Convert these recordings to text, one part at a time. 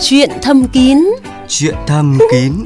Chuyện thầm kín Chuyện thầm kín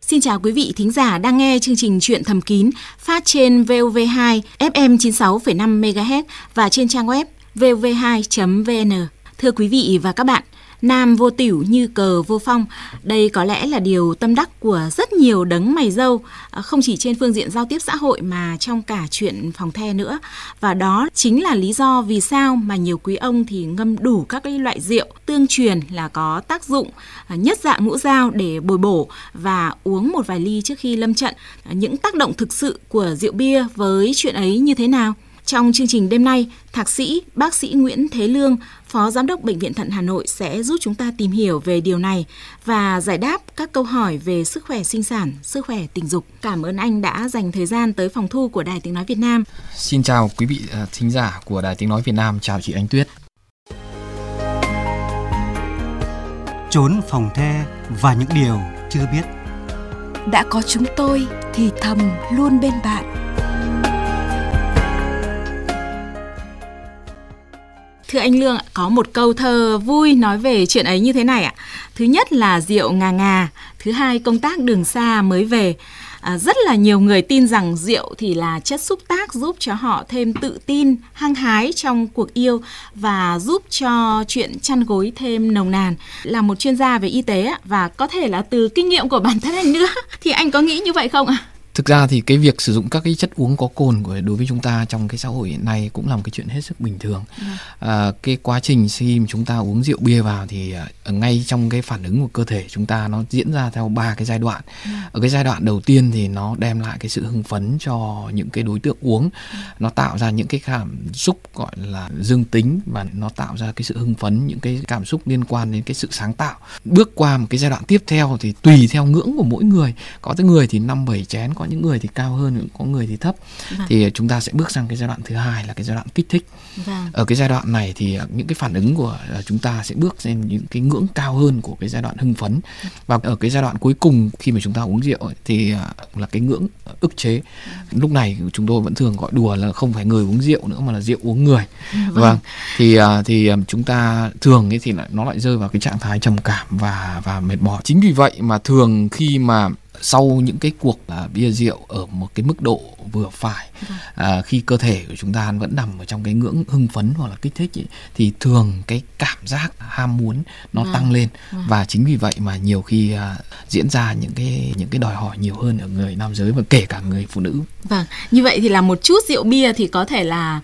Xin chào quý vị thính giả đang nghe chương trình Chuyện thầm kín phát trên VOV2 FM 96,5 MHz và trên trang web vov2.vn. Thưa quý vị và các bạn, Nam vô tiểu như cờ vô phong. Đây có lẽ là điều tâm đắc của rất nhiều đấng mày dâu, à, không chỉ trên phương diện giao tiếp xã hội mà trong cả chuyện phòng the nữa. Và đó chính là lý do vì sao mà nhiều quý ông thì ngâm đủ các loại rượu tương truyền là có tác dụng à, nhất dạng ngũ dao để bồi bổ và uống một vài ly trước khi lâm trận. À, những tác động thực sự của rượu bia với chuyện ấy như thế nào? Trong chương trình đêm nay, Thạc sĩ bác sĩ Nguyễn Thế Lương, Phó Giám đốc Bệnh viện Thận Hà Nội sẽ giúp chúng ta tìm hiểu về điều này và giải đáp các câu hỏi về sức khỏe sinh sản, sức khỏe tình dục. Cảm ơn anh đã dành thời gian tới phòng thu của Đài Tiếng Nói Việt Nam. Xin chào quý vị uh, thính giả của Đài Tiếng Nói Việt Nam, chào chị Ánh Tuyết. Trốn phòng the và những điều chưa biết Đã có chúng tôi thì thầm luôn bên bạn Thưa anh Lương, có một câu thơ vui nói về chuyện ấy như thế này ạ. Thứ nhất là rượu ngà ngà, thứ hai công tác đường xa mới về. À, rất là nhiều người tin rằng rượu thì là chất xúc tác giúp cho họ thêm tự tin, hăng hái trong cuộc yêu và giúp cho chuyện chăn gối thêm nồng nàn. Là một chuyên gia về y tế và có thể là từ kinh nghiệm của bản thân anh nữa thì anh có nghĩ như vậy không ạ? Thực ra thì cái việc sử dụng các cái chất uống có cồn của đối với chúng ta trong cái xã hội hiện nay cũng là một cái chuyện hết sức bình thường. Ừ. À, cái quá trình khi mà chúng ta uống rượu bia vào thì à, ngay trong cái phản ứng của cơ thể chúng ta nó diễn ra theo ba cái giai đoạn. Ừ. Ở cái giai đoạn đầu tiên thì nó đem lại cái sự hưng phấn cho những cái đối tượng uống. Ừ. Nó tạo ra những cái cảm xúc gọi là dương tính và nó tạo ra cái sự hưng phấn, những cái cảm xúc liên quan đến cái sự sáng tạo. Bước qua một cái giai đoạn tiếp theo thì tùy theo ngưỡng của mỗi người. Có cái người thì năm bảy chén có có những người thì cao hơn có người thì thấp. Vâng. thì chúng ta sẽ bước sang cái giai đoạn thứ hai là cái giai đoạn kích thích. Vâng. ở cái giai đoạn này thì à, những cái phản ứng của à, chúng ta sẽ bước lên những cái ngưỡng cao hơn của cái giai đoạn hưng phấn. Và ở cái giai đoạn cuối cùng khi mà chúng ta uống rượu thì à, là cái ngưỡng ức chế. Lúc này chúng tôi vẫn thường gọi đùa là không phải người uống rượu nữa mà là rượu uống người. Vâng, vâng. thì thì chúng ta thường ấy thì nó lại rơi vào cái trạng thái trầm cảm và và mệt mỏi. Chính vì vậy mà thường khi mà sau những cái cuộc là bia rượu ở một cái mức độ vừa phải vâng. à, khi cơ thể của chúng ta vẫn nằm ở trong cái ngưỡng hưng phấn hoặc là kích thích ấy, thì thường cái cảm giác ham muốn nó vâng. tăng lên vâng. và chính vì vậy mà nhiều khi à, diễn ra những cái những cái đòi hỏi nhiều hơn ở người nam giới và kể cả người phụ nữ. Vâng, như vậy thì là một chút rượu bia thì có thể là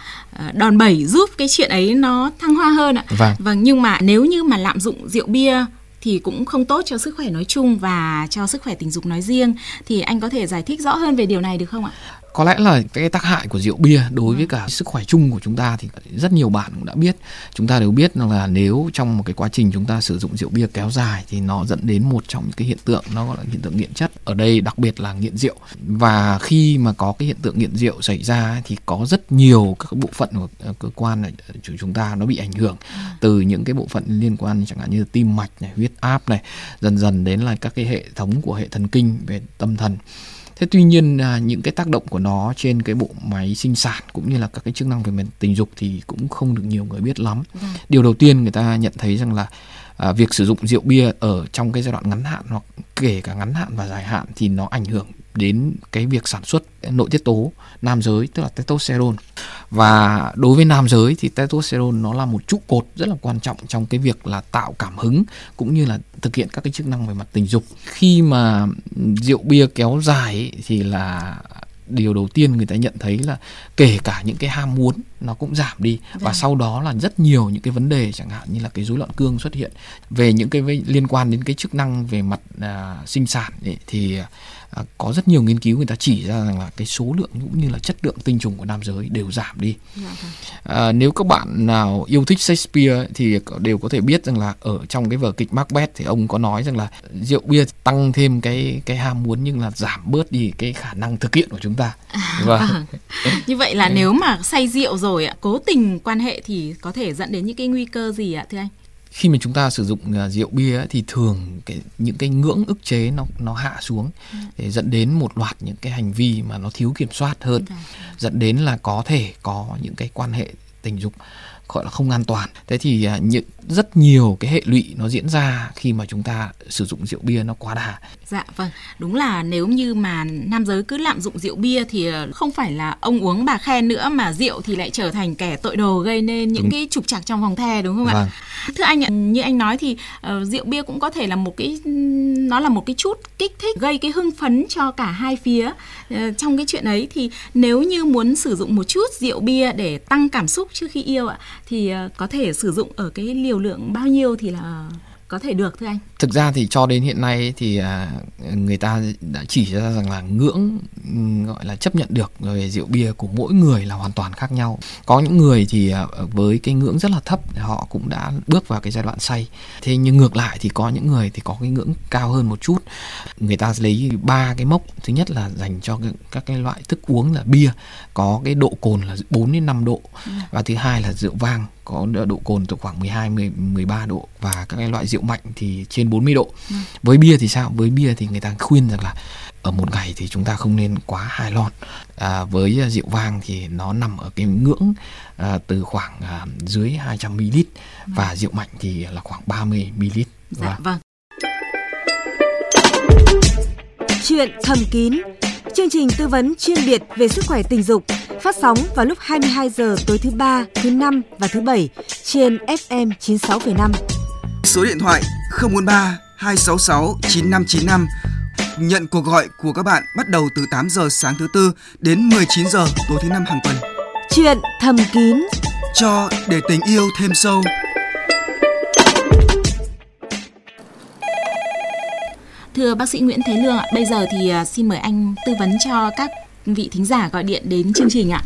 uh, đòn bẩy giúp cái chuyện ấy nó thăng hoa hơn ạ. Vâng. Vâng, nhưng mà nếu như mà lạm dụng rượu bia thì cũng không tốt cho sức khỏe nói chung và cho sức khỏe tình dục nói riêng thì anh có thể giải thích rõ hơn về điều này được không ạ? Có lẽ là cái tác hại của rượu bia đối với cả sức khỏe chung của chúng ta thì rất nhiều bạn cũng đã biết. Chúng ta đều biết là nếu trong một cái quá trình chúng ta sử dụng rượu bia kéo dài thì nó dẫn đến một trong những cái hiện tượng nó gọi là hiện tượng nghiện chất. Ở đây đặc biệt là nghiện rượu. Và khi mà có cái hiện tượng nghiện rượu xảy ra thì có rất nhiều các bộ phận của cơ quan này của chúng ta nó bị ảnh hưởng. Từ những cái bộ phận liên quan chẳng hạn như tim mạch này huyết áp này dần dần đến là các cái hệ thống của hệ thần kinh về tâm thần thế tuy nhiên à, những cái tác động của nó trên cái bộ máy sinh sản cũng như là các cái chức năng về mặt tình dục thì cũng không được nhiều người biết lắm vâng. điều đầu tiên người ta nhận thấy rằng là à, việc sử dụng rượu bia ở trong cái giai đoạn ngắn hạn hoặc kể cả ngắn hạn và dài hạn thì nó ảnh hưởng đến cái việc sản xuất nội tiết tố nam giới tức là testosterone. Và đối với nam giới thì testosterone nó là một trụ cột rất là quan trọng trong cái việc là tạo cảm hứng cũng như là thực hiện các cái chức năng về mặt tình dục. Khi mà rượu bia kéo dài ấy, thì là điều đầu tiên người ta nhận thấy là kể cả những cái ham muốn nó cũng giảm đi và dạ. sau đó là rất nhiều những cái vấn đề chẳng hạn như là cái rối loạn cương xuất hiện về những cái liên quan đến cái chức năng về mặt à, sinh sản ấy, thì à, có rất nhiều nghiên cứu người ta chỉ ra rằng là cái số lượng cũng như là chất lượng tinh trùng của nam giới đều giảm đi. Dạ. À, nếu các bạn nào yêu thích Shakespeare thì đều có thể biết rằng là ở trong cái vở kịch Macbeth thì ông có nói rằng là rượu bia tăng thêm cái cái ham muốn nhưng là giảm bớt đi cái khả năng thực hiện của chúng ta. À, vâng. vâng. như vậy là nếu mà say rượu rồi cố tình quan hệ thì có thể dẫn đến những cái nguy cơ gì ạ thưa anh khi mà chúng ta sử dụng uh, rượu bia ấy, thì thường cái những cái ngưỡng ức chế nó nó hạ xuống ừ. để dẫn đến một loạt những cái hành vi mà nó thiếu kiểm soát hơn ừ. dẫn đến là có thể có những cái quan hệ tình dục gọi là không an toàn thế thì à, những rất nhiều cái hệ lụy nó diễn ra khi mà chúng ta sử dụng rượu bia nó quá đà Dạ vâng, đúng là nếu như mà nam giới cứ lạm dụng rượu bia thì ờ, không phải là ông uống bà khen nữa mà rượu thì lại trở thành kẻ tội đồ gây nên những Đúng. cái trục trặc trong vòng the đúng không ạ? Vâng. Thưa anh ạ, như anh nói thì ờ, rượu bia cũng có thể là một cái nó là một cái chút kích thích gây cái hưng phấn cho cả hai phía. Ờ, trong cái chuyện ấy thì nếu như muốn sử dụng một chút rượu bia để tăng cảm xúc trước khi yêu ạ thì ờ, có thể sử dụng ở cái liều lượng bao nhiêu thì là có thể được thưa anh? Thực ra thì cho đến hiện nay thì à, người ta đã chỉ ra rằng là ngưỡng gọi là chấp nhận được về rượu bia của mỗi người là hoàn toàn khác nhau. Có những người thì à, với cái ngưỡng rất là thấp họ cũng đã bước vào cái giai đoạn say. Thế nhưng ngược lại thì có những người thì có cái ngưỡng cao hơn một chút. Người ta lấy ba cái mốc. Thứ nhất là dành cho các cái loại thức uống là bia có cái độ cồn là 4 đến 5 độ. Và thứ hai là rượu vang có độ cồn từ khoảng 12 10, 13 độ. Và các cái loại rượu mạnh thì trên 40 độ. Với bia thì sao? Với bia thì người ta khuyên rằng là ở một ngày thì chúng ta không nên quá hai lon. À, với à, rượu vang thì nó nằm ở cái ngưỡng à, từ khoảng à, dưới 200 ml và rượu mạnh thì là khoảng 30 ml. Dạ vâng. Chuyện thầm kín, chương trình tư vấn chuyên biệt về sức khỏe tình dục, phát sóng vào lúc 22 giờ tối thứ ba, thứ năm và thứ bảy trên FM 96,5. Số điện thoại 043 266 9595. Nhận cuộc gọi của các bạn bắt đầu từ 8 giờ sáng thứ tư đến 19 giờ tối thứ năm hàng tuần. Chuyện thầm kín. Cho để tình yêu thêm sâu. Thưa bác sĩ Nguyễn Thế Lương ạ, bây giờ thì à, xin mời anh tư vấn cho các vị thính giả gọi điện đến chương trình ạ.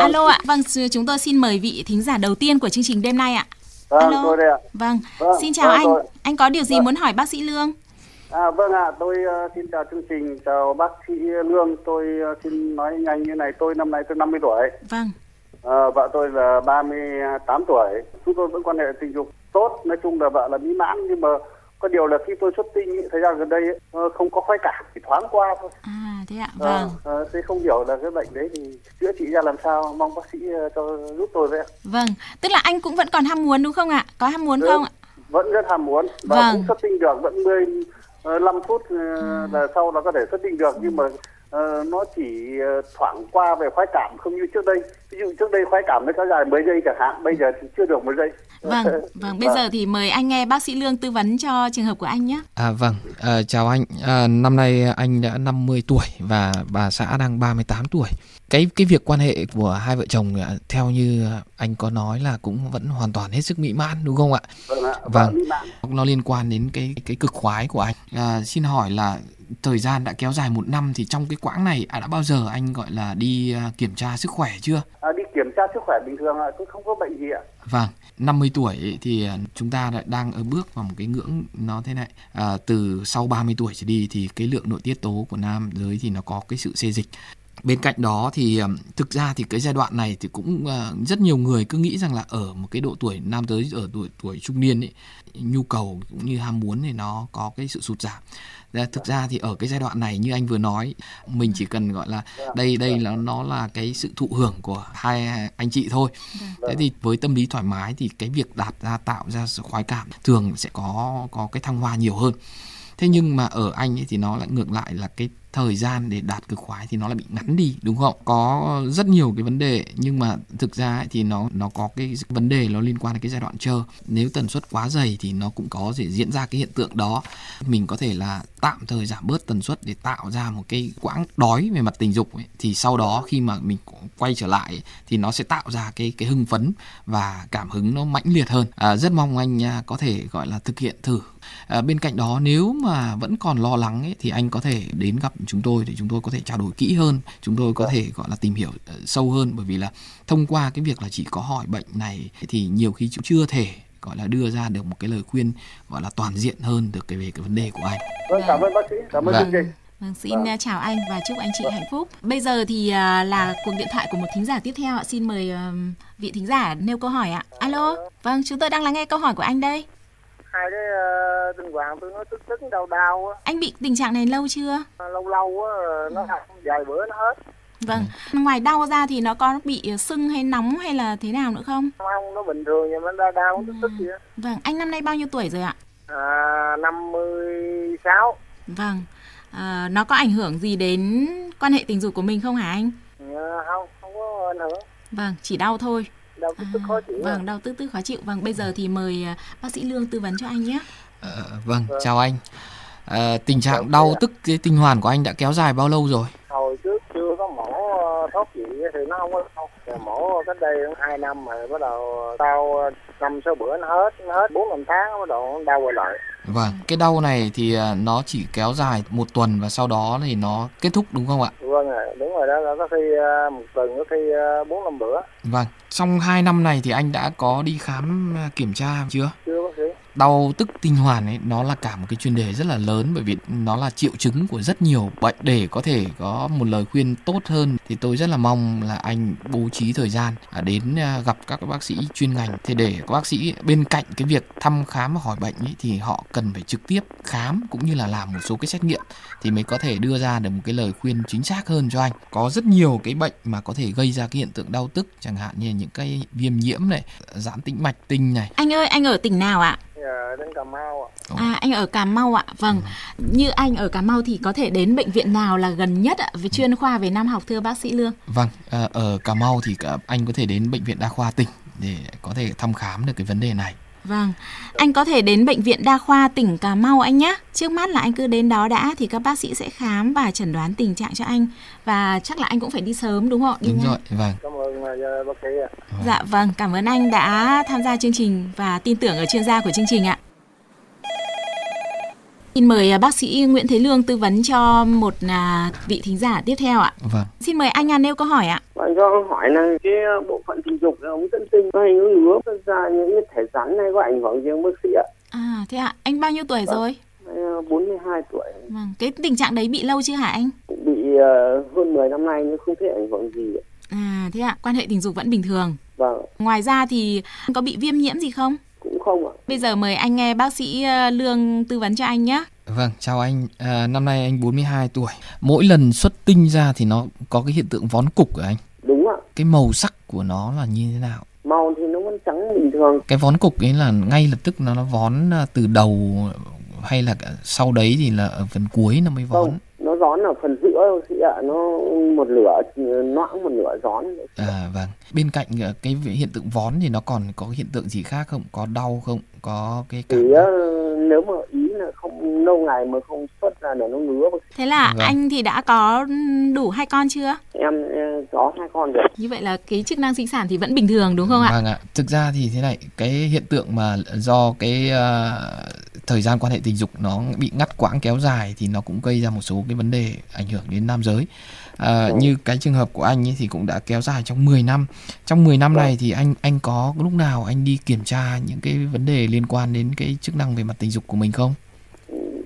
Alo ạ, vâng chúng tôi xin mời vị thính giả đầu tiên của chương trình đêm nay ạ. Vâng, Alo. tôi đây ạ. Vâng, Vâng, xin chào vâng, anh. tôi- Anh có điều gì muốn hỏi bác sĩ Lương? À, vâng ạ, tôi ờ, xin chào chương trình, chào bác sĩ Lương. Tôi ờ, xin nói nhanh như này, tôi năm nay tôi 50 tuổi. Vâng, Ờ, vợ tôi là 38 tuổi. Chúng tôi vẫn quan hệ tình dục tốt, nói chung là vợ là mỹ mãn nhưng mà có điều là khi tôi xuất tinh ý, thời gian gần đây không có khoái cảm, chỉ thoáng qua thôi. à thế ạ, Ờ, vâng. ờ, thế không hiểu là cái bệnh đấy thì chữa trị ra làm sao, mong bác sĩ ờ, cho giúp tôi với ạ. Vâng, tức là anh cũng vẫn còn ham muốn đúng không ạ? Có ham muốn không ạ? Vẫn rất ham muốn và Vâng. cũng xuất tinh được, vẫn 15 phút là sau nó có thể xuất tinh được nhưng mà ờ, nó chỉ ờ, thoảng qua về khoái cảm không như trước đây. Ví dụ trước đây khoái cảm nó kéo dài 10 giây chẳng hạn, bây giờ thì chưa được một giây. Vâng, vâng, bây giờ thì mời anh nghe bác sĩ Lương tư vấn cho trường hợp của anh nhé. À vâng, à, chào anh. À, năm nay anh đã 50 tuổi và bà xã đang 38 tuổi. Cái cái việc quan hệ của hai vợ chồng à, theo như anh có nói là cũng vẫn hoàn toàn hết sức mỹ mãn đúng không ạ? Vâng ạ. Vâng. mãn. Nó liên quan đến cái cái cực khoái của anh. À, xin hỏi là thời gian đã kéo dài một năm thì trong cái quãng này à, đã bao giờ anh gọi là đi à, kiểm tra sức khỏe chưa? À, đi kiểm tra sức khỏe bình thường ạ, tôi không có bệnh gì ạ. Vâng, 50 tuổi thì à, chúng ta đã đang ở bước vào một cái ngưỡng nó thế này. À, từ sau 30 tuổi trở đi thì cái lượng nội tiết tố của nam giới thì nó có cái sự xê dịch. Bên cạnh đó thì ừm, thực ra thì cái giai đoạn này thì cũng à, rất nhiều người cứ nghĩ rằng là ở một cái độ tuổi nam giới ở tuổi tuổi trung niên ấy nhu cầu cũng như ham muốn thì nó có cái sự sụt giảm. Thực ra thì ở cái giai đoạn này như anh vừa nói mình chỉ cần gọi là đây đây là nó là cái sự thụ hưởng của hai anh chị thôi. Thế thì với tâm lý thoải mái thì cái việc đạt ra tạo ra sự khoái cảm thường sẽ có có cái thăng hoa nhiều hơn. Thế nhưng mà ở anh ấy thì nó lại ngược lại là cái thời gian để đạt cực khoái thì nó lại bị ngắn đi đúng không? Có rất nhiều cái vấn đề nhưng mà thực ra ấy thì nó nó có cái vấn đề nó liên quan đến cái giai đoạn chờ. Nếu tần suất quá dày thì nó cũng có thể diễn ra cái hiện tượng đó. Mình có thể là tạm thời giảm bớt tần suất để tạo ra một cái quãng đói về mặt tình dục ấy. thì sau đó khi mà mình quay trở lại ấy, thì nó sẽ tạo ra cái cái hưng phấn và cảm hứng nó mãnh liệt hơn. À, rất mong anh à, có thể gọi là thực hiện thử À, bên cạnh đó nếu mà vẫn còn lo lắng ấy, thì anh có thể đến gặp chúng tôi để chúng tôi có thể trao đổi kỹ hơn chúng tôi có thể gọi là tìm hiểu ờ, sâu hơn bởi vì là thông qua cái việc là chỉ có hỏi bệnh này thì nhiều khi cũng chưa thể gọi là đưa ra được một cái lời khuyên gọi là toàn diện hơn được cái về cái vấn đề của anh Vâng, cảm ơn bác sĩ, cảm ơn Vâng. chương trình. Vâng, xin à, chào anh và chúc anh chị hạnh phúc. Bây giờ thì à, là cuộc điện thoại của một thính giả tiếp theo ạ. Xin mời vị thính giả nêu câu hỏi ạ. Alo, vâng, chúng tôi đang lắng nghe câu hỏi của anh đây. Hai cái uh, tinh hoàng tôi nó tức tức đau đau á, Anh bị tình trạng này lâu chưa? lâu lâu á, nó vài bữa nó hết. Vâng. Ngoài đau ra thì nó có bị sưng hay nóng hay là thế nào nữa không? Không, nó bình thường nhưng mà nó đau tức tức gì á. Vâng, anh năm nay bao nhiêu tuổi rồi ạ? À, 56. Vâng. À, nó có ảnh hưởng gì đến quan hệ tình dục của mình không hả anh? À, không, không có ảnh hưởng. Vâng, chỉ đau thôi. Đau tức tức khó chịu. à. Vâng, đau tức tức khó chịu. Vâng, bây giờ thì mời à, bác sĩ Lương tư vấn cho anh nhé. Ờ, vâng, chào anh. Ờ, tình trạng đau tức cái tinh hoàn của anh đã kéo dài bao lâu rồi? Hồi trước chưa có mổ ờ, thoát vị thì nó không có đau. Mổ cách đây cũng 2 năm rồi bắt đầu ờ, năm sáu bữa nó hết, nó hết 4 năm tháng bắt đầu đau quay lại. Vâng, cái đau này thì à, nó chỉ kéo dài một tuần và sau đó thì nó kết thúc đúng không ạ? Vâng rồi, đúng rồi đó, là có khi ờ, một tuần có khi ờ, bốn năm bữa. Vâng, trong 2 năm này thì anh đã có đi khám à, kiểm tra chưa? Chưa bác sĩ. Đau tức tinh hoàn ấy nó là cả một cái chuyên đề rất là lớn bởi vì nó là triệu chứng của rất nhiều bệnh. Để có thể có một lời khuyên tốt hơn thì tôi rất là mong là anh bố trí thời gian à, đến à, gặp các bác sĩ chuyên ngành. Thì để các bác sĩ bên cạnh cái việc thăm khám và hỏi bệnh ấy, thì họ cần phải trực tiếp khám cũng như là làm một số cái xét nghiệm thì mới có thể đưa ra được một cái lời khuyên chính xác hơn cho anh. Có rất nhiều cái bệnh mà có thể gây ra cái hiện tượng đau tức chẳng hạn như những cái viêm nhiễm này giãn tĩnh mạch tinh này. Anh ơi, anh ở tỉnh nào ạ? Giờ đến Cà Mau ạ. À, anh ở Cà Mau ạ. Vâng. Như anh ở Cà Mau thì có thể đến bệnh viện nào là gần nhất ạ? Với chuyên khoa về nam học thưa bác sĩ Lương. Vâng, à, ở Cà Mau thì cả- anh có thể đến bệnh viện đa khoa tỉnh để có thể thăm khám được cái vấn đề này. Vâng, anh có thể đến bệnh viện đa khoa tỉnh Cà Mau anh nhé. Trước mắt là anh cứ đến đó đã thì các bác sĩ sẽ khám và chẩn đoán tình trạng cho anh. Và chắc là anh cũng phải đi sớm đúng không ạ? Đi Đúng nhanh. rồi, vâng. Cảm ơn ờ, bác sĩ ạ. Dạ vâng, cảm ơn anh đã tham gia chương trình và tin tưởng ở chuyên gia của chương trình ạ. Xin mời à, bác sĩ Nguyễn Thế Lương tư vấn cho một à, vị thính giả tiếp theo ạ. Vâng. Xin mời anh à, nêu câu hỏi ạ. Bạn cho hỏi là cái bộ phận tình dục ống dẫn tinh nó hay ngứa ngứa ra những cái thể rắn này có ảnh hưởng gì không bác sĩ ạ? À thế ạ, anh bao nhiêu tuổi rồi? Ờ, 42 tuổi Vâng, cái tình trạng đấy bị lâu chưa hả anh? cũng bị ờ, hơn 10 năm nay nhưng không thấy ảnh hưởng gì ạ. À thế ạ, quan hệ tình dục vẫn bình thường. Vâng, Ngoài ra thì có bị viêm nhiễm gì không? Cũng không ạ. Bây giờ mời anh nghe bác sĩ ờ, Lương tư vấn cho anh nhé. Vâng, chào anh. À, năm nay anh 42 tuổi. Mỗi lần xuất tinh ra thì nó có cái hiện tượng vón cục ở anh. Đúng ạ. Cái màu sắc của nó là như thế nào? Màu thì nó vẫn trắng bình thường. Cái vón cục ấy là ngay lập tức nó nó vón à, từ đầu hay là sau đấy thì là ở phần cuối nó mới vón. Không, gión ở phần giữa sĩ ạ. Nó một lửa noãng một lửa gión. À vâng. Bên cạnh à, cái hiện tượng vón thì nó còn có hiện tượng gì khác không? Có đau không? Có cái cảm Thì ờ, nếu mà ý là không lâu ngày mà không xuất ra là nó ngứa. Thế là Vâng. anh thì đã có đủ hai con chưa? Em ờ, có hai con rồi. Như vậy là cái chức năng sinh sản thì vẫn bình thường đúng không ạ? Vâng ạ. Thực ra thì thế này, cái hiện tượng mà do cái ờ, thời gian quan hệ tình dục nó bị ngắt quãng kéo dài thì nó cũng gây ra một số cái vấn đề ảnh hưởng đến nam giới. À, Ừ. như cái trường hợp của anh ấy thì cũng đã kéo dài trong 10 năm. Trong 10 năm Vâng. này thì anh anh có lúc nào anh đi kiểm tra những cái vấn đề liên quan đến cái chức năng về mặt tình dục của mình không?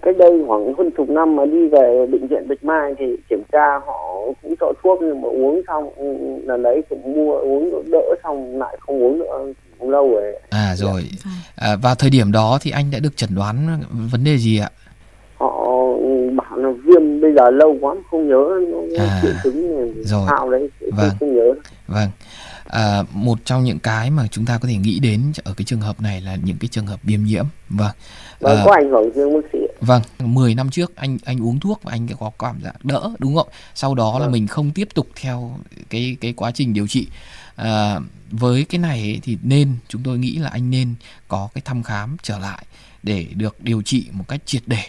cách đây khoảng hơn chục năm mà đi về bệnh viện Bạch Mai thì kiểm tra họ cũng cho thuốc nhưng mà uống xong ừ, lần đấy cũng mua uống đỡ xong lại không uống nữa cũng lâu rồi À rồi. Vâng. À, vào thời điểm đó thì anh đã được chẩn đoán vấn đề gì ạ? họ bảo là viêm bây giờ lâu quá không nhớ nó À, triệu chứng rồi. sao đấy Vâng. không, nhớ Vâng. À, một trong những cái mà chúng ta có thể nghĩ đến ở cái trường hợp này là những cái trường hợp viêm nhiễm. Vâng. và À, có ảnh hưởng không bác sĩ Vâng, 10 năm trước anh anh uống thuốc và anh có cảm giác đỡ đúng không? Sau đó là Vâng. mình không tiếp tục theo cái cái quá trình điều trị. À, với cái này ấy, thì nên chúng tôi nghĩ là anh nên có cái thăm khám trở lại để được điều trị một cách triệt để.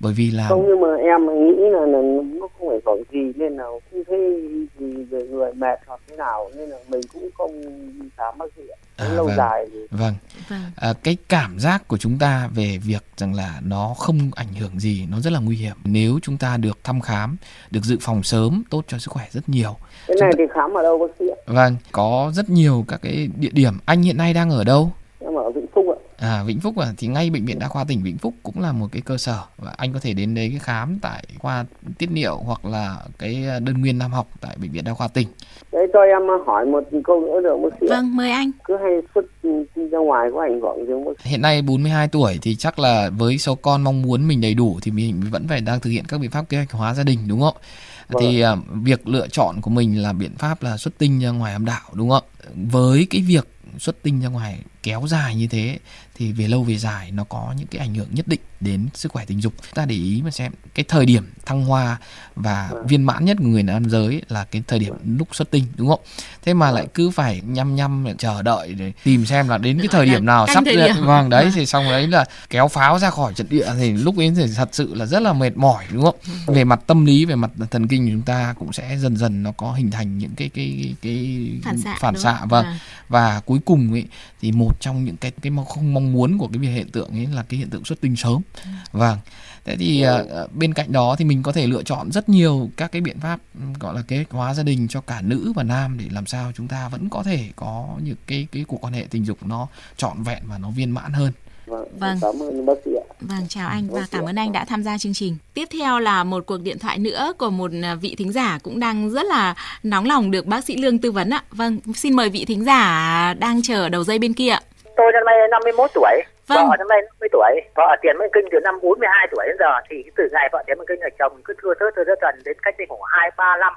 Bởi vì là không nhưng mà em nghĩ là, là nó không ảnh hưởng gì nên là không thấy gì về người mệt hoặc thế nào nên là mình cũng không đi khám bác sĩ. À, lâu vâng. dài thì vâng, Vâng. à, cái cảm giác của chúng ta về việc rằng là nó không ảnh hưởng gì nó rất là nguy hiểm. Nếu chúng ta được thăm khám, được dự phòng sớm tốt cho sức khỏe rất nhiều. Cái này thì khám ở đâu bác sĩ ạ Vâng, có rất nhiều các cái địa điểm. Anh hiện nay đang ở đâu? em ở Vĩnh Phúc ạ À Vĩnh Phúc à thì ngay bệnh viện đa khoa tỉnh Vĩnh Phúc cũng là một cái cơ sở và anh có thể đến đấy cái khám tại khoa tiết niệu hoặc là cái đơn nguyên nam học tại bệnh viện đa khoa tỉnh. đấy cho em hỏi một câu nữa được bác sĩ Vâng, mời anh. cứ hay xuất đi ra ngoài có ảnh hưởng gì không Hiện nay 42 tuổi thì chắc là với số con mong muốn mình đầy đủ thì mình vẫn phải đang thực hiện các biện pháp kế hoạch hóa gia đình đúng không? Thì à, việc lựa chọn của mình là biện pháp là xuất tinh ra ngoài âm đạo đúng không? Với cái việc xuất tinh ra ngoài kéo dài như thế thì về lâu về dài nó có những cái ảnh hưởng nhất định đến sức khỏe tình dục. Ta để ý mà xem cái thời điểm thăng hoa và viên mãn nhất của người nam giới là cái thời điểm lúc xuất tinh đúng không? Thế mà lại cứ phải nhăm nhăm chờ đợi để tìm xem là đến cái thời điểm nào sắp vâng đấy Vâng. thì xong đấy là kéo pháo ra khỏi trận địa thì lúc ấy thì thật sự là rất là mệt mỏi đúng không? Về mặt tâm lý về mặt thần kinh chúng ta cũng sẽ dần dần nó có hình thành những cái cái cái, cái phản xạ phản xạ vâng. À. và cuối cùng ấy thì một trong những cái cái không mong muốn của cái việc hiện tượng ấy là cái hiện tượng xuất tinh sớm. Vâng. Thế thì à, bên cạnh đó thì mình có thể lựa chọn rất nhiều các cái biện pháp ừm, gọi là kế hóa gia đình cho cả nữ và nam để làm sao chúng ta vẫn có thể có những cái cái cuộc quan hệ tình dục nó trọn vẹn và nó viên mãn hơn Vâng, Vâng. cảm ơn bác sĩ ạ. Vâng, chào anh và cảm ơn anh đã tham gia chương trình. Tiếp theo là một cuộc điện thoại nữa của một à, vị thính giả cũng đang rất là nóng lòng được bác sĩ Lương tư vấn ạ. Vâng, xin mời vị thính giả đang chờ ở đầu dây bên kia ạ. Tôi năm nay 51 tuổi, Vâng. vợ năm nay 50 tuổi, vợ tiền mãn kinh từ năm 42 tuổi đến giờ thì từ ngày vợ tiền mãn kinh là chồng cứ thưa thớt thưa thớt dần đến cách đây khoảng 2 3 năm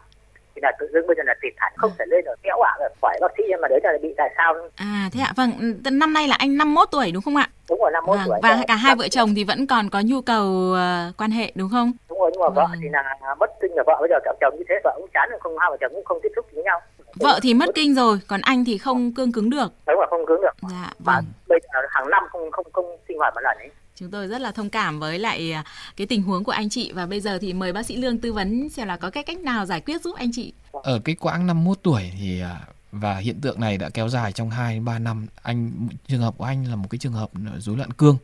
thì là tự dưng bây giờ là tịt hẳn không thể lên được kéo ạ rồi hỏi bác sĩ nhưng mà đấy là bị tại sao À thế ạ, vâng, năm nay là anh 51 tuổi đúng không ạ? đúng rồi 51 Vâng, tuổi và Vâng, cả hai vợ chồng thì vẫn còn có nhu cầu ờ, quan hệ đúng không? đúng rồi nhưng mà vợ Vâng. thì là mất kinh là vợ bây giờ cặp chồng như thế vợ cũng chán rồi không hai vợ chồng cũng không tiếp xúc với nhau Vợ thì mất kinh rồi, còn anh thì không cương cứng được. đúng là không cứng được Dạ, mà vâng. bây giờ hàng năm không không không sinh hoạt một lần ấy Chúng tôi rất là thông cảm với lại à, cái tình huống của anh chị và bây giờ thì mời bác sĩ Lương tư vấn xem là có cái cách nào giải quyết giúp anh chị. ở cái quãng 51 tuổi thì à, và hiện tượng này đã kéo dài trong 2 3 năm anh trường hợp của anh là một cái trường hợp rối loạn cương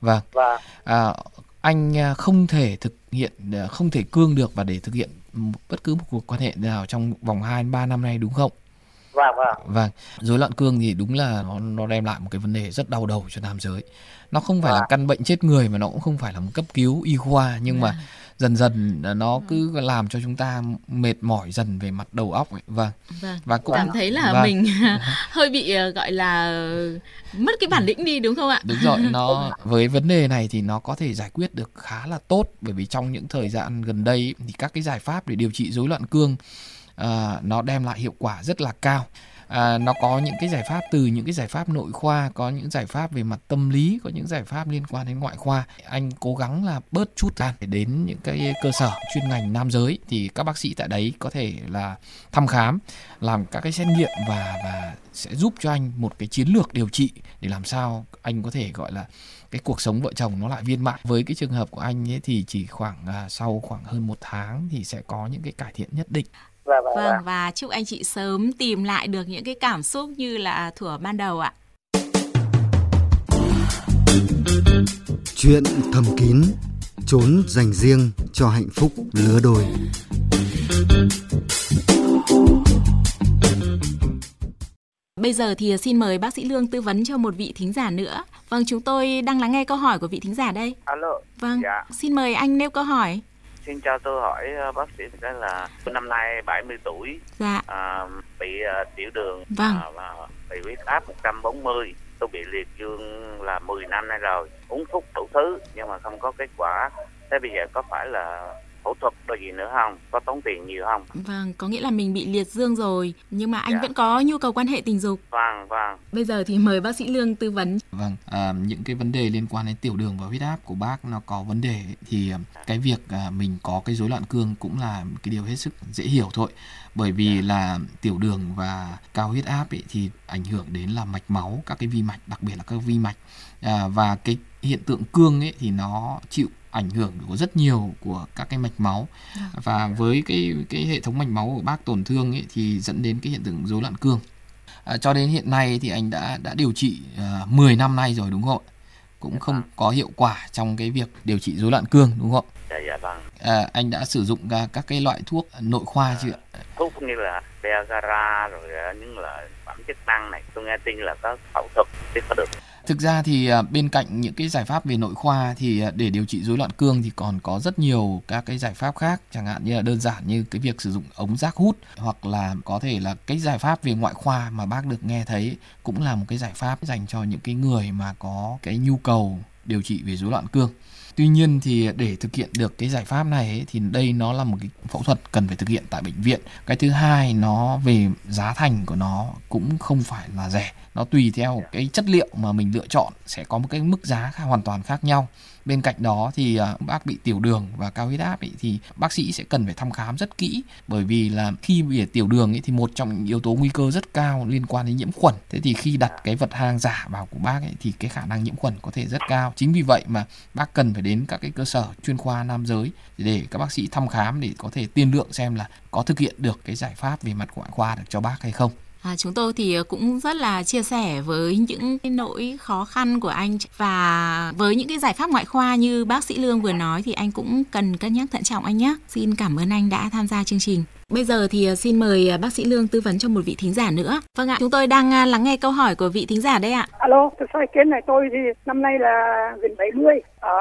và và à, anh à, không thể thực hiện không thể cương được và để thực hiện bất cứ một cuộc quan hệ nào trong vòng 2 3 năm nay đúng không? Và và Vâng, rối loạn cương thì đúng là nó nó đem lại một cái vấn đề rất đau đầu cho nam giới. Nó không phải là Vâng. căn bệnh chết người mà nó cũng không phải là một cấp cứu y khoa nhưng mà dần dần là nó cứ làm cho chúng ta mệt mỏi dần về mặt đầu óc ấy. Vâng. Vâng. Và cũng Cảm thấy là vâng. mình hơi bị ờ, gọi là mất cái bản lĩnh đi đúng không ạ? Đúng rồi, nó với vấn đề này thì nó có thể giải quyết được khá là tốt bởi vì trong những thời gian gần đây thì các cái giải pháp để điều trị rối loạn cương à, nó đem lại hiệu quả rất là cao. À, nó có những cái giải pháp từ những cái giải pháp nội khoa, có những giải pháp về mặt tâm lý, có những giải pháp liên quan đến ngoại khoa. Anh cố gắng là bớt chút ra để đến những cái cơ sở chuyên ngành nam giới thì các bác sĩ tại đấy có thể là thăm khám, làm các cái xét nghiệm và và sẽ giúp cho anh một cái chiến lược điều trị để làm sao anh có thể gọi là cái cuộc sống vợ chồng nó lại viên mãn với cái trường hợp của anh ấy thì chỉ khoảng à, sau khoảng hơn một tháng thì sẽ có những cái cải thiện nhất định và và, và. Vâng và chúc anh chị sớm tìm lại được những cái cảm xúc như là thuở ban đầu ạ. Chuyện thầm kín, trốn dành riêng cho hạnh phúc lứa đôi. Bây giờ thì xin mời bác sĩ Lương tư vấn cho một vị thính giả nữa. Vâng, chúng tôi đang lắng nghe câu hỏi của vị thính giả đây. Alo, Vâng, Dạ. xin mời anh nêu câu hỏi. Xin cho tôi hỏi ờ, bác sĩ cái là năm nay 70 tuổi, Dạ, à, bị ờ, tiểu đường Vâng. à, và bị huyết áp 140. Tôi bị liệt dương là 10 năm nay rồi, uống thuốc đủ thứ nhưng mà không có kết quả. Thế bây giờ có phải là phẫu thuật gì nữa không? Có tốn tiền nhiều không? vâng, có nghĩa là mình bị liệt dương rồi, nhưng mà anh Dạ. vẫn có nhu cầu quan hệ tình dục. Vâng, vâng. Bây giờ thì mời bác sĩ Lương tư vấn. Vâng, à, những cái vấn đề liên quan đến tiểu đường và huyết áp của bác nó có vấn đề thì à, cái việc à, mình có cái rối loạn cương cũng là cái điều hết sức dễ hiểu thôi. Bởi vì là tiểu đường và cao huyết áp ấy, thì ảnh hưởng đến là mạch máu, các cái vi mạch, đặc biệt là các vi mạch. À, và cái hiện tượng cương ấy thì nó chịu ảnh hưởng của rất nhiều của các cái mạch máu và với cái cái hệ thống mạch máu của bác tổn thương ấy thì dẫn đến cái hiện tượng rối loạn cương À, cho đến hiện nay thì anh đã đã điều trị à, 10 năm nay rồi đúng không ạ? Cũng không có hiệu quả trong cái việc điều trị rối loạn cương đúng không Dạ, dạ vâng. ạ? À, anh đã sử dụng các, các cái loại thuốc nội khoa chưa ạ? Thuốc như là Viagra rồi ờ, những loại phẩm chức năng này. Tôi nghe tin là có phẫu thuật thì có được. Thực ra thì à, bên cạnh những cái giải pháp về nội khoa thì à, để điều trị rối loạn cương thì còn có rất nhiều các cái giải pháp khác, chẳng hạn như là đơn giản như cái việc sử dụng ống giác hút hoặc là có thể là cái giải pháp về ngoại khoa mà bác được nghe thấy cũng là một cái giải pháp dành cho những cái người mà có cái nhu cầu điều trị về rối loạn cương. Tuy nhiên thì để thực hiện được cái giải pháp này ấy, thì đây nó là một cái phẫu thuật cần phải thực hiện tại bệnh viện. Cái thứ hai nó về giá thành của nó cũng không phải là rẻ. Nó tùy theo cái chất liệu mà mình lựa chọn sẽ có một cái mức giá hoàn toàn khác nhau bên cạnh đó thì à, bác bị tiểu đường và cao huyết áp ấy, thì bác sĩ sẽ cần phải thăm khám rất kỹ. Bởi vì là khi bị tiểu đường ấy, thì một trong những yếu tố nguy cơ rất cao liên quan đến nhiễm khuẩn. Thế thì khi đặt cái vật hang giả vào của bác ấy, thì cái khả năng nhiễm khuẩn có thể rất cao. Chính vì vậy mà bác cần phải đến các cái cơ sở chuyên khoa nam giới để các bác sĩ thăm khám để có thể tiên lượng xem là có thực hiện được cái giải pháp về mặt ngoại khoa được cho bác hay không. À, chúng tôi thì ờ, cũng rất là chia sẻ với những cái nỗi khó khăn của anh và với những cái giải pháp ngoại khoa như bác sĩ Lương vừa nói thì anh cũng cần cân nhắc thận trọng anh nhé. Xin cảm ơn anh đã tham gia chương trình. Bây giờ thì à, xin mời à, bác sĩ Lương tư vấn cho một vị thính giả nữa. Vâng ạ, chúng tôi đang à, lắng nghe câu hỏi của vị thính giả đây ạ. Alo, tôi sao ý kiến này tôi thì năm nay là gần 70 ở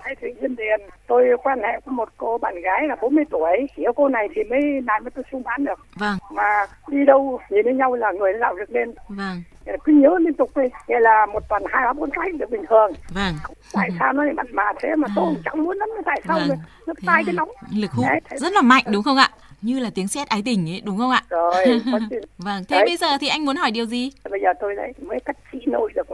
Thái Thụy Diên Điền. Tôi quan hệ với một cô bạn gái là 40 tuổi. Chỉ có cô này thì mới làm với tôi xung bán được. Vâng. Mà đi đâu nhìn thấy nhau là người lão được lên. Vâng cứ nhớ liên tục đi nghĩa là một tuần hai ba bốn cái được bình thường vâng tại sao nó lại mặn mà thế mà tôi à. chẳng muốn lắm tại sao vâng. nó tai cái nóng lực hút rất là mạnh đúng không ạ như là tiếng sét ái tình ấy đúng không ạ? Rồi vâng thế đấy. bây giờ thì anh muốn hỏi điều gì? Bây giờ tôi đấy mới cắt chỉ nội được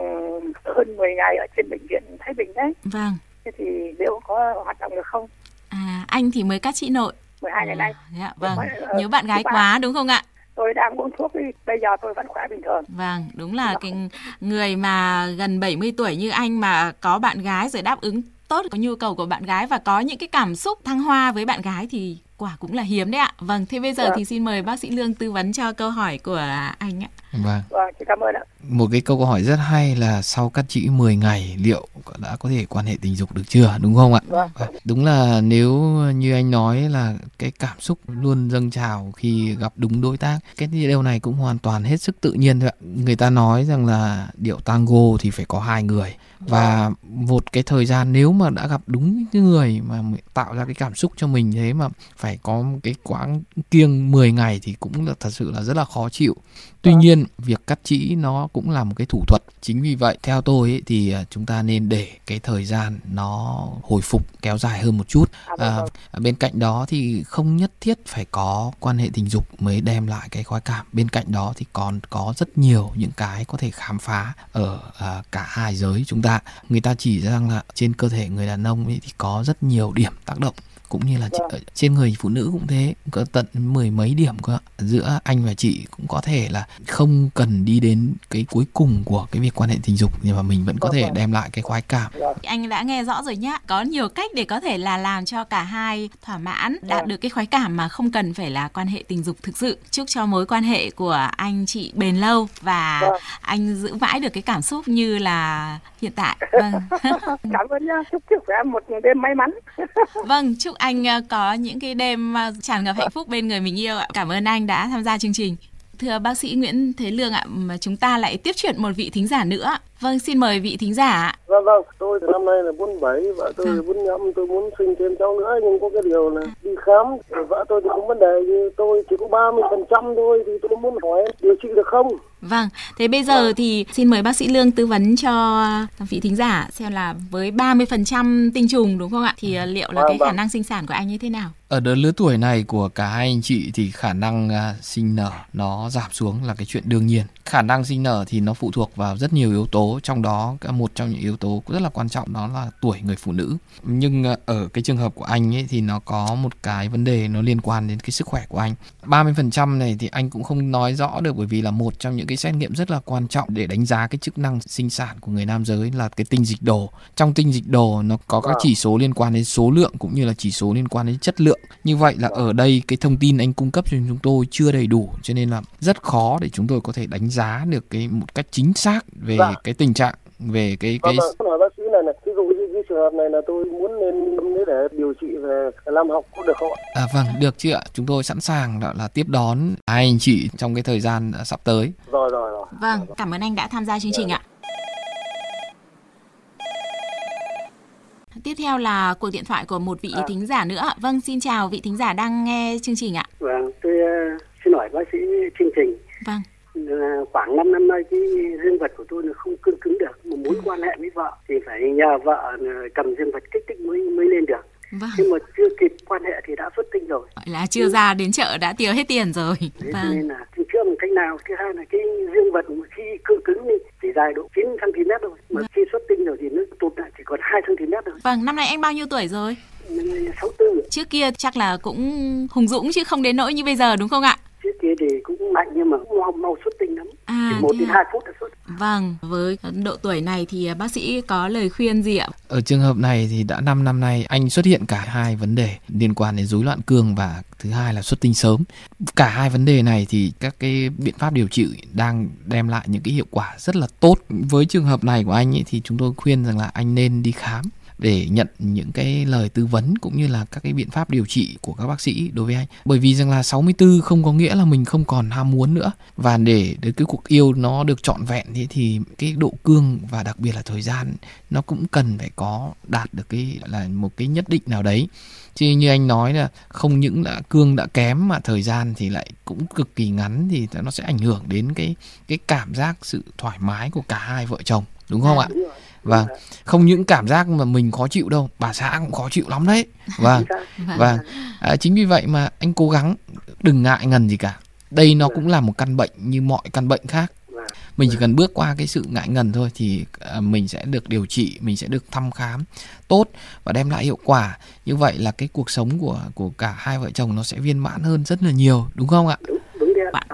hơn 10 ngày ở trên bệnh viện thái bình đấy. Vâng. Thế thì liệu có hoạt động được không? À anh thì mới cắt chị nội. 12 ngày nay. dạ, vâng. Nhớ bạn gái quá đúng không ạ? Tôi đang uống thuốc đi bây giờ tôi vẫn khỏe bình thường. Vâng đúng là cái người mà gần 70 tuổi như anh mà có bạn gái rồi đáp ứng tốt có nhu cầu của bạn gái và có những cái cảm xúc thăng hoa với bạn gái thì quả cũng là hiếm đấy ạ. Vâng, thế bây giờ vâng. thì xin mời bác sĩ Lương tư vấn cho câu hỏi của anh ạ. Vâng. Vâng, cảm ơn ạ. Một cái câu hỏi rất hay là sau cắt chỉ 10 ngày liệu đã có thể quan hệ tình dục được chưa, đúng không ạ? Vâng. vâng. Đúng là nếu như anh nói là cái cảm xúc luôn dâng trào khi gặp đúng đối tác, cái điều này cũng hoàn toàn hết sức tự nhiên thôi ạ. Người ta nói rằng là điệu tango thì phải có hai người và một cái thời gian nếu mà đã gặp đúng cái người mà tạo ra cái cảm xúc cho mình thế mà phải có cái quãng kiêng 10 ngày thì cũng là thật sự là rất là khó chịu. Tuy vâng. nhiên việc cắt chỉ nó cũng là một cái thủ thuật. Chính vì vậy theo tôi ấy, thì à, chúng ta nên để cái thời gian nó hồi phục kéo dài hơn một chút. À, vâng, vâng. à, bên cạnh đó thì không nhất thiết phải có quan hệ tình dục mới đem lại cái khoái cảm. Bên cạnh đó thì còn có rất nhiều những cái có thể khám phá ở à, cả hai giới chúng ta người ta chỉ rằng là trên cơ thể người đàn ông ấy thì có rất nhiều điểm tác động cũng như là vâng. trên người phụ nữ cũng thế có tận mười mấy điểm cơ giữa anh và chị cũng có thể là không cần đi đến cái cuối cùng của cái việc quan hệ tình dục nhưng mà mình vẫn có thể vâng. đem lại cái khoái cảm. Vâng. anh đã nghe rõ rồi nhá. Có nhiều cách để có thể là làm cho cả hai thỏa mãn đạt được cái khoái cảm mà không cần phải là quan hệ tình dục thực sự. Chúc cho mối quan hệ của anh chị bền lâu và anh giữ mãi được cái cảm xúc như là hiện tại vâng cảm ơn nhá chúc chúc em một đêm may mắn vâng chúc anh ờ, có những cái đêm ờ, tràn ngập hạnh phúc bên người mình yêu ạ. Cảm ơn anh đã tham gia chương trình. Thưa bác sĩ Nguyễn Thế Lương ạ, mà chúng ta lại tiếp chuyện một vị thính giả nữa. Vâng, xin mời vị thính giả ạ. Vâng, vâng, tôi từ năm nay là 47, vợ tôi là 45, tôi muốn sinh thêm cháu nữa, nhưng có cái điều là đi khám, vợ tôi thì cũng vấn đề như tôi chỉ có 30% thôi, thì tôi muốn hỏi điều trị được không? Vâng, thế bây giờ thì xin mời bác sĩ Lương tư vấn cho vị thính giả xem là với 30% tinh trùng đúng không ạ? Thì ờ, liệu là vâng, cái khả vâng. năng sinh sản của anh như thế nào? Ở đợt lứa tuổi này của cả hai anh chị thì khả năng uh, sinh nở nó giảm xuống là cái chuyện đương nhiên. Khả năng sinh nở thì nó phụ thuộc vào rất nhiều yếu tố, trong đó một trong những yếu tố rất là quan trọng đó là tuổi người phụ nữ. Nhưng ờ, ở cái trường hợp của anh ấy thì nó có một cái vấn đề nó liên quan đến cái sức khỏe của anh. 30% này thì anh cũng không nói rõ được bởi vì là một trong những cái xét nghiệm rất là quan trọng để đánh giá cái chức năng sinh sản của người nam giới là cái tinh dịch đồ. Trong tinh dịch đồ nó có các chỉ số liên quan đến số lượng cũng như là chỉ số liên quan đến chất lượng. Như vậy là ở đây cái thông tin anh cung cấp cho chúng tôi chưa đầy đủ cho nên là rất khó để chúng tôi có thể đánh giá được cái một cách chính xác về vâng. cái tình trạng về cái cái vâng, vâng. bác sĩ này này ví dụ như cái trường hợp này là tôi muốn lên để điều trị về làm học có được không ạ? À vâng, được chị ạ. Chúng tôi sẵn sàng là, là tiếp đón hai anh chị trong cái thời gian sắp tới. Rồi rồi rồi. Vâng, cảm ơn anh đã tham gia chương trình ạ. Tiếp theo là cuộc điện thoại của một vị à. thính giả nữa. Vâng, xin chào vị thính giả đang nghe chương trình ạ. Vâng, tôi uh, xin hỏi bác sĩ chương trình. Vâng. Là khoảng 5 năm nay cái dương vật của tôi nó không cương cứng được mà muốn quan hệ với vợ thì phải nhờ vợ cầm dương vật kích thích mới mới lên được Vâng. nhưng mà chưa kịp quan hệ thì đã xuất tinh rồi Gọi là chưa ra đến chợ đã tiêu hết tiền rồi. Thế Vâng. nên là chưa một cách nào thứ hai là cái dương vật khi cương cứng đi chỉ dài độ 9 cm thôi mà khi xuất tinh rồi thì nó tụt lại chỉ còn 2 cm thôi Vâng, năm nay anh bao nhiêu tuổi rồi? Năm nay 64 Trước kia chắc là cũng hùng dũng chứ không đến nỗi như bây giờ đúng không ạ? Trước kia thì cũng mạnh nhưng mà cũng mau, mau xuất tinh lắm À, chỉ một đến à? hai phút là xuất Vâng, với độ tuổi này thì bác sĩ có lời khuyên gì ạ? Ở trường hợp này thì đã 5 năm nay anh xuất hiện cả hai vấn đề liên quan đến rối loạn cương và thứ hai là xuất tinh sớm. Cả hai vấn đề này thì các cái biện pháp điều trị đang đem lại những cái hiệu quả rất là tốt. Với trường hợp này của anh ấy thì chúng tôi khuyên rằng là anh nên đi khám để nhận những cái lời tư vấn cũng như là các cái biện pháp điều trị của các bác sĩ đối với anh. Bởi vì rằng là 64 không có nghĩa là mình không còn ham muốn nữa. Và để để cái cuộc yêu nó được trọn vẹn thế thì cái độ cương và đặc biệt là thời gian nó cũng cần phải có đạt được cái là một cái nhất định nào đấy. Chứ như anh nói là không những là cương đã kém mà thời gian thì lại cũng cực kỳ ngắn thì nó sẽ ảnh hưởng đến cái cái cảm giác sự thoải mái của cả hai vợ chồng. Đúng không ạ vâng. Không những cảm giác mà mình khó chịu đâu bà xã cũng khó chịu lắm đấy. Vâng. Vâng. À, chính vì vậy mà anh cố gắng đừng ngại ngần gì cả. Đây nó cũng là một căn bệnh như mọi căn bệnh khác. Mình chỉ cần bước qua cái sự ngại ngần thôi thì à, mình sẽ được điều trị mình sẽ được thăm khám tốt và đem lại hiệu quả. Như vậy là cái cuộc sống của của cả hai vợ chồng nó sẽ viên mãn hơn rất là nhiều đúng không ạ? Đúng ạ.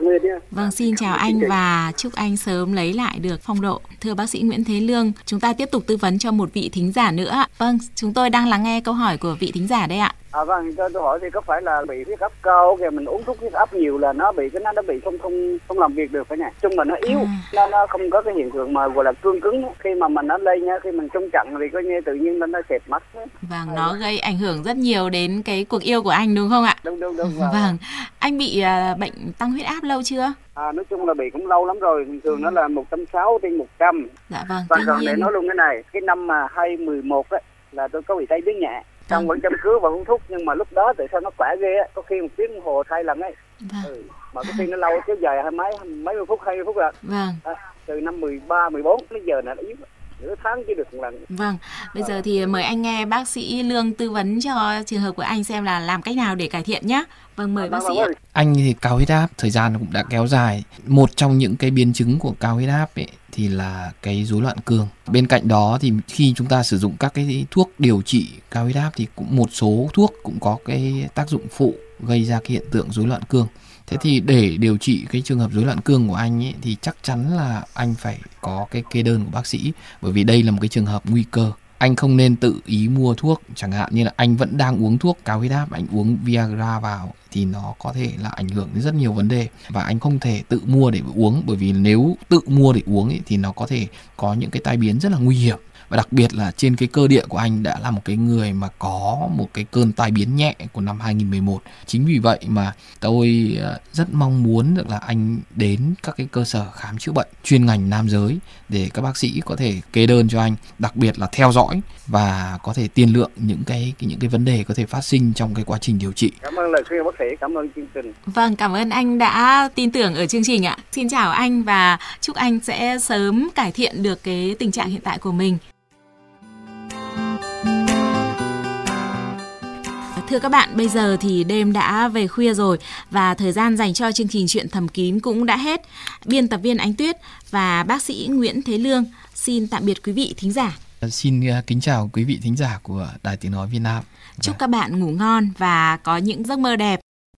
Vâng, xin chào anh và chúc anh sớm lấy lại được phong độ. Thưa bác sĩ Nguyễn Thế Lương, chúng ta tiếp tục tư vấn cho một vị thính giả nữa ạ. Vâng, chúng tôi đang lắng nghe câu hỏi của vị thính giả đây ạ. À vâng, cho tôi hỏi thì có phải là bị huyết áp cao kìa mình uống thuốc huyết áp nhiều là nó bị cái nó nó bị không không không làm việc được phải nhỉ? Chung mà nó yếu, nó nó không có cái hiện tượng mà gọi là cương cứng khi mà mình nó lây nhá, khi mình trung chặn thì coi như tự nhiên nó nó xẹp mắt. Vâng, nó gây ảnh hưởng rất nhiều đến cái cuộc yêu của anh đúng không ạ? Đúng đúng đúng. Vâng, anh bị à, bệnh tăng huyết áp lâu chưa? À, nói chung là bị cũng lâu lắm rồi, thường thường nó là 160 trên 100. Dạ vâng, Và còn để nói luôn cái này, cái năm mà 2011 á là tôi có bị tay biến nhẹ. Xong vẫn chăm cứu và uống thuốc nhưng mà lúc đó tại sao nó khỏe ghê á, có khi một tiếng đồng hồ thay lần ấy. Ừ. Mà có khi nó lâu kéo dài hai mấy mấy mươi phút, 20 phút rồi. Vâng. À, từ năm 13, 14 đến giờ là nó yếu. Nửa tháng chỉ được một lần. Vâng, bây giờ thì mời anh nghe bác sĩ Lương tư vấn cho trường hợp của anh xem là làm cách nào để cải thiện nhé. Vâng, mời bác sĩ ạ. anh thì cao huyết áp thời gian cũng đã kéo dài một trong những cái biến chứng của cao huyết áp ấy, thì là cái rối loạn cương bên cạnh đó thì khi chúng ta sử dụng các cái thuốc điều trị cao huyết áp thì cũng một số thuốc cũng có cái tác dụng phụ gây ra cái hiện tượng rối loạn cương thế thì để điều trị cái trường hợp rối loạn cương của anh ấy, thì chắc chắn là anh phải có cái kê đơn của bác sĩ. Bởi vì đây là một cái trường hợp nguy cơ. Anh không nên tự ý mua thuốc, chẳng hạn như là anh vẫn đang uống thuốc cao huyết áp, anh uống viagra vào thì nó có thể là ảnh hưởng đến rất nhiều vấn đề và anh không thể tự mua để uống bởi vì nếu tự mua để uống ấy, thì nó có thể có những cái tai biến rất là nguy hiểm. Và đặc biệt là trên cái cơ địa của anh đã là một cái người mà có một cái cơn tai biến nhẹ của năm 2011 chính vì vậy mà tôi ờ, rất mong muốn được là anh đến các cái cơ sở khám chữa bệnh chuyên ngành nam giới để các bác sĩ có thể kê đơn cho anh đặc biệt là theo dõi và có thể tiên lượng những cái những cái vấn đề có thể phát sinh trong cái quá trình điều trị. Cảm ơn lời khuyên của bác sĩ, cảm ơn chương trình. Vâng, cảm ơn anh đã tin tưởng ở chương trình ạ. Xin chào anh và chúc anh sẽ sớm cải thiện được cái tình trạng hiện tại của mình. Thưa các bạn, bây giờ thì đêm đã về khuya rồi và thời gian dành cho chương trình chuyện thầm kín cũng đã hết. Biên tập viên Ánh Tuyết và bác sĩ Nguyễn Thế Lương xin tạm biệt quý vị thính giả. xin ờ, kính chào quý vị thính giả của Đài Tiếng Nói Việt Nam Chúc các bạn ngủ ngon và có những giấc mơ đẹp.